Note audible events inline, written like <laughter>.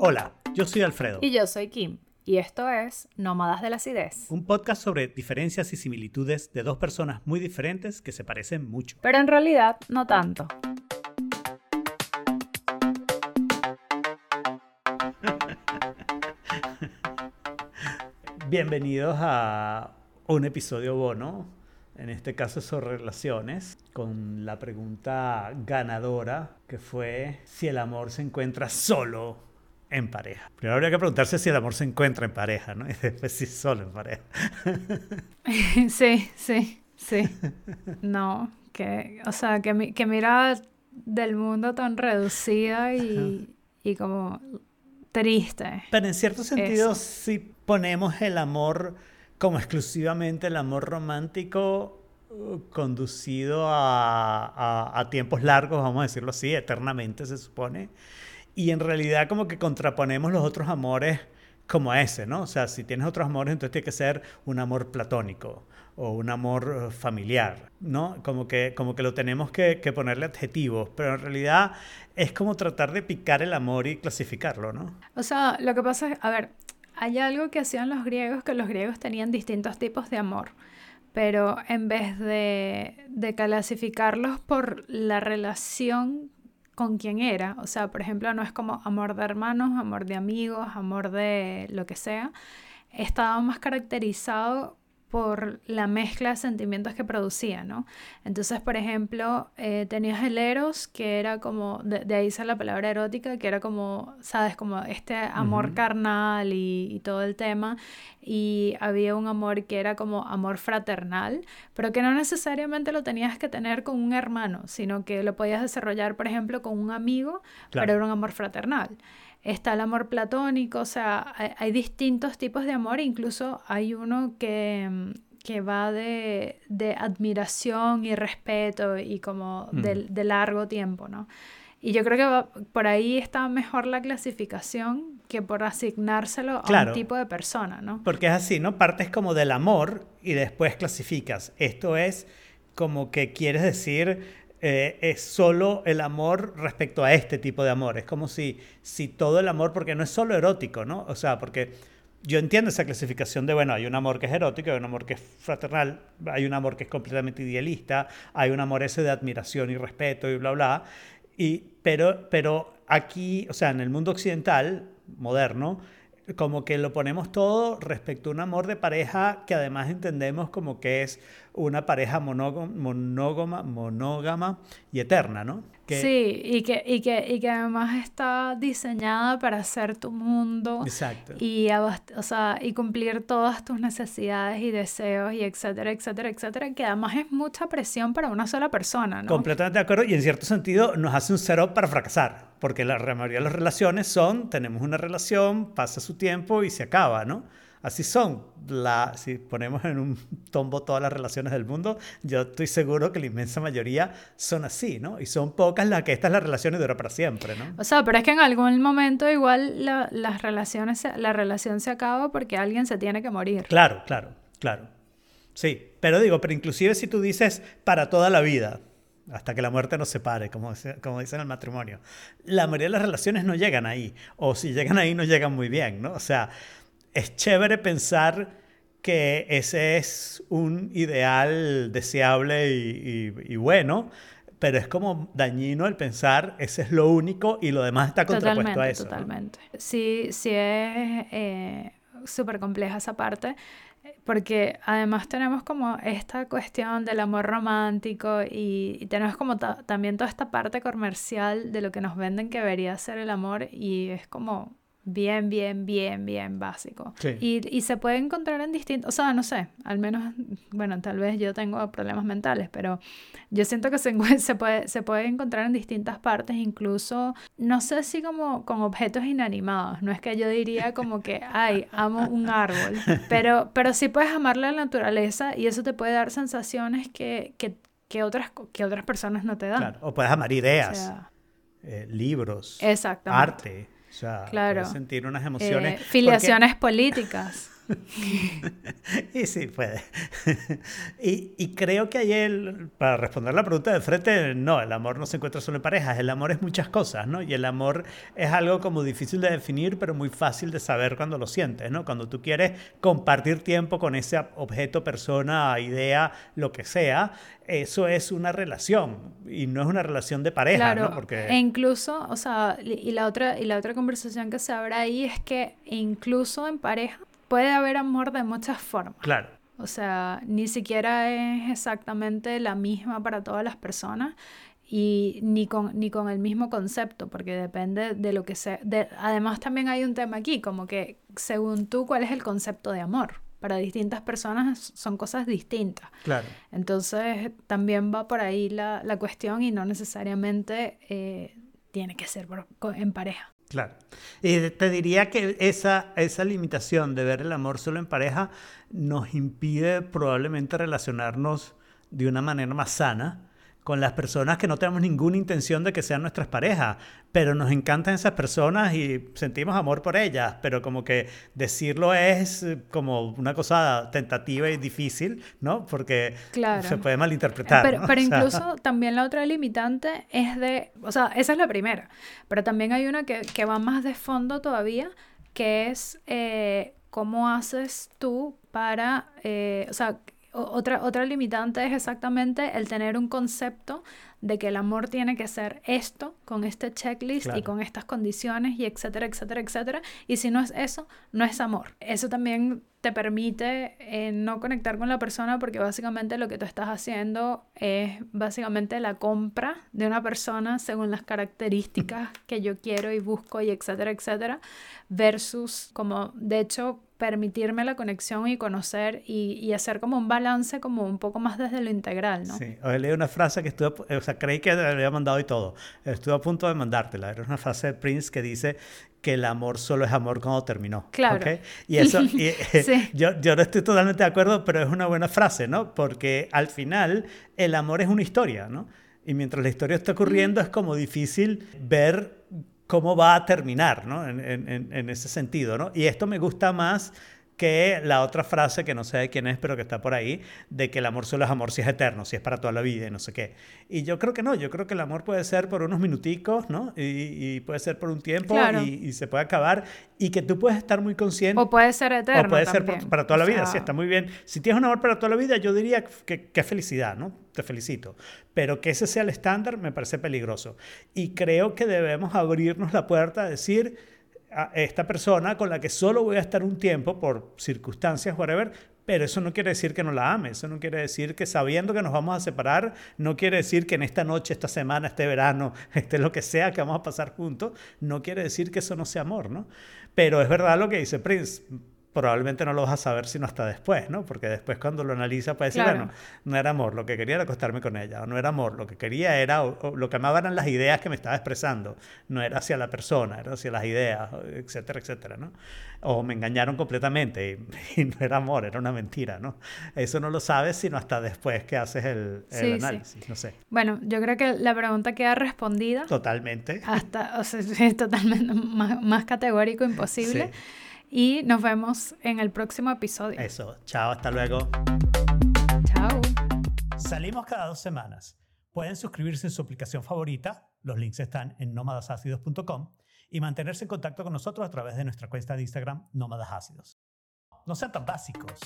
Hola, yo soy Alfredo. Y yo soy Kim. Y esto es Nómadas de la Acidez. Un podcast sobre diferencias y similitudes de dos personas muy diferentes que se parecen mucho. Pero en realidad no tanto. <laughs> Bienvenidos a un episodio bono, en este caso sobre relaciones, con la pregunta ganadora que fue si el amor se encuentra solo en pareja. Primero habría que preguntarse si el amor se encuentra en pareja, ¿no? <laughs> Y después si solo en pareja. <laughs> sí, sí, sí. No, que, o sea, que, que mira del mundo tan reducida y, y como triste. Pero en cierto sentido, si ponemos el amor como exclusivamente el amor romántico uh, conducido a, a, a tiempos largos, vamos a decirlo así, eternamente se supone y en realidad como que contraponemos los otros amores como ese, ¿no? O sea, si tienes otros amores, entonces tiene que ser un amor platónico o un amor eh, familiar, ¿no? Como que, como que lo tenemos que, ponerle adjetivos, pero en realidad es como tratar de picar el amor y clasificarlo, ¿no? O sea, lo que pasa es, a ver, hay algo que hacían los griegos, que los griegos tenían distintos tipos de amor, pero en vez de, de clasificarlos por la relación con quién era. O sea, por ejemplo, no es como amor de hermanos, amor de amigos, amor de lo que sea. Estaba más caracterizado por la mezcla de sentimientos que producía, ¿no? Entonces, por ejemplo, eh, tenías el eros, que era como, de, ahí sale la palabra erótica, que era como, ¿sabes? Como este amor carnal y, y, todo el tema, y había un amor que era como amor fraternal, pero que no necesariamente lo tenías que tener con un hermano, sino que lo podías desarrollar, por ejemplo, con un amigo, pero era un amor fraternal está el amor platónico, o sea, hay, distintos tipos de amor, incluso hay uno que, mm, que va de, de, admiración y respeto y como mm. de, largo tiempo, ¿no? Y yo creo que por ahí está mejor la clasificación que por asignárselo a un tipo de persona, ¿no? Porque es así, ¿no? Partes como del amor y después clasificas. Esto es como que quieres decir eh, es solo el amor respecto a este tipo de amor. Es como si, si todo el amor, porque no es solo erótico, ¿no? O sea, porque yo entiendo esa clasificación de, bueno, hay un amor que es erótico, hay un amor que es fraternal, hay un amor que es completamente idealista, hay un amor ese de admiración y respeto y bla, bla. Y, pero, pero aquí, o sea, en el mundo occidental, moderno, como que lo ponemos todo respecto a un amor de pareja que además entendemos como que es una pareja monógama, monógama, y eterna, ¿no? Sí, y que, y, que, y que además está diseñada para ser tu mundo. Exacto. Y, o sea, y cumplir todas tus necesidades y deseos y etcétera, etcétera, etcétera, que además es mucha presión para una sola persona, ¿no? Completamente de acuerdo y en cierto sentido nos hace un setup para fracasar, porque la mayoría de las relaciones son, tenemos una relación, pasa su tiempo y se acaba, ¿no? Así son. La, si ponemos en un tombo todas las relaciones del mundo, yo estoy seguro que la inmensa mayoría son así, ¿no? Y son pocas las que estas las relaciones duran para siempre, ¿no? O sea, pero es que en algún momento igual la, las relaciones, la relación se acaba porque alguien se tiene que morir. Claro, claro, claro. Sí, pero digo, pero inclusive si tú dices para toda la vida, hasta que la muerte nos separe, como, como dicen en el matrimonio, la mayoría de las relaciones no llegan ahí, o si llegan ahí no llegan muy bien, ¿no? O sea, es chévere pensar que ese es un ideal deseable y, bueno, pero es como dañino el pensar ese es lo único y lo demás está contrapuesto a eso. Totalmente. Sí, sí es eh, súper compleja esa parte, porque además tenemos como esta cuestión del amor romántico y, tenemos como también toda esta parte comercial de lo que nos venden que debería ser el amor y es como bien, bien, bien, bien básico. Y, y, se puede encontrar en distintos, o sea, no sé, al menos, bueno, tal vez yo tengo problemas mentales, pero yo siento que se, <laughs> se, puede, se puede encontrar en distintas partes, incluso, no sé si como con objetos inanimados, no es que yo diría como que, ay, amo un árbol, <laughs> pero, pero sí puedes amar la naturaleza y eso te puede dar sensaciones que, que, que otras, que otras personas no te dan. Claro. O puedes amar ideas, eh, libros, arte. O sea, claro. sentir unas emociones. Eh, filiaciones políticas. <laughs> y sí, puede. <laughs> y, y, creo que ayer, para responder la pregunta de frente, no, el amor no se encuentra solo en parejas, el amor es muchas cosas, ¿no? Y el amor es algo como difícil de definir, pero muy fácil de saber cuando lo sientes, ¿no? Cuando tú quieres compartir tiempo con ese objeto, persona, idea, lo que sea, eso es una relación y no es una relación de pareja, ¿no? Porque... E incluso, o sea, y la, otra, y la otra conversación que se abre ahí es que incluso en pareja puede haber amor de muchas formas. Claro. O sea, ni siquiera es exactamente la misma para todas las personas y ni con, ni con el mismo concepto, porque depende de lo que sea. además, también hay un tema aquí, como que según tú, ¿cuál es el concepto de amor? para distintas personas son cosas distintas. Claro. Entonces también va por ahí la, la cuestión y no necesariamente eh, tiene que ser en pareja. Claro. Y te diría que esa, esa limitación de ver el amor solo en pareja nos impide probablemente relacionarnos de una manera más sana con las personas que no tenemos ninguna intención de que sean nuestras parejas, pero nos encantan esas personas y sentimos amor por ellas, pero como que decirlo es como una cosa tentativa y difícil, ¿no? Porque se puede malinterpretar. Pero, pero <laughs> incluso también la otra limitante es de, o sea, esa es la primera, pero también hay una que, que va más de fondo todavía, que es eh, cómo haces tú para, eh, o sea, otra, otra limitante es exactamente el tener un concepto de que el amor tiene que ser esto, con este checklist y con estas condiciones y etcétera, etcétera, etcétera. Y si no es eso, no es amor. Eso también te permite eh, no conectar con la persona porque básicamente lo que tú estás haciendo es básicamente la compra de una persona según las características que yo quiero y busco y etcétera, etcétera, versus como de hecho permitirme la conexión y conocer y, y, hacer como un balance como un poco más desde lo integral, ¿no? Sí, hoy leí una frase que estuve, o sea, creí que le había mandado y todo, estuve a punto de mandártela, era una frase de Prince que dice que el amor solo es amor cuando terminó. Claro. Y eso, y, <laughs> <laughs> yo, yo no estoy totalmente de acuerdo, pero es una buena frase, ¿no? Porque al final el amor es una historia, ¿no? Y mientras la historia está ocurriendo es como difícil ver cómo va a terminar, ¿no? En, en, en, ese sentido, ¿no? Y esto me gusta más que la otra frase que no sé de quién es, pero que está por ahí, de que el amor solo es amor si es eterno, si es para toda la vida y no sé qué. Y yo creo que no, yo creo que el amor puede ser por unos minuticos, ¿no? Y, puede ser por un tiempo y, se puede acabar y que tú puedes estar muy consciente. O puede ser eterno. O puede ser para toda la vida, sí, está muy bien. Si tienes un amor para toda la vida, yo diría que, que felicidad, ¿no? Te felicito. Pero que ese sea el estándar me parece peligroso. Y creo que debemos abrirnos la puerta a decir esta persona con la que solo voy a estar un tiempo por circunstancias, whatever, pero eso no quiere decir que no la ame, eso no quiere decir que sabiendo que nos vamos a separar, no quiere decir que en esta noche, esta semana, este verano, <laughs> este lo que sea que vamos a pasar juntos, no quiere decir que eso no sea amor, ¿no? Pero es verdad lo que dice Prince, probablemente no lo vas a saber sino hasta después, ¿no? Porque después cuando lo analiza puede decir, bueno, no era amor, lo que quería era acostarme con ella, o no era amor, lo que quería era, lo que amaba eran las ideas que me estaba expresando, no era hacia la persona, era hacia las ideas, etcétera, etcétera, ¿no? O me engañaron completamente y, <laughs> no era amor, era una mentira, ¿no? Eso no lo sabes sino hasta después que haces el, análisis, no sé. Bueno, yo creo que la pregunta queda respondida. Totalmente. Hasta, o sea, <laughs> es totalmente más, más categórico imposible. Sí. Y nos vemos en el próximo episodio. Eso, chao, hasta luego. Chao. Salimos cada dos semanas. Pueden suscribirse en su aplicación favorita, los links están en nómadasácidos.com, y mantenerse en contacto con nosotros a través de nuestra cuenta de Instagram, Nómadas Ácidos. No sean tan básicos.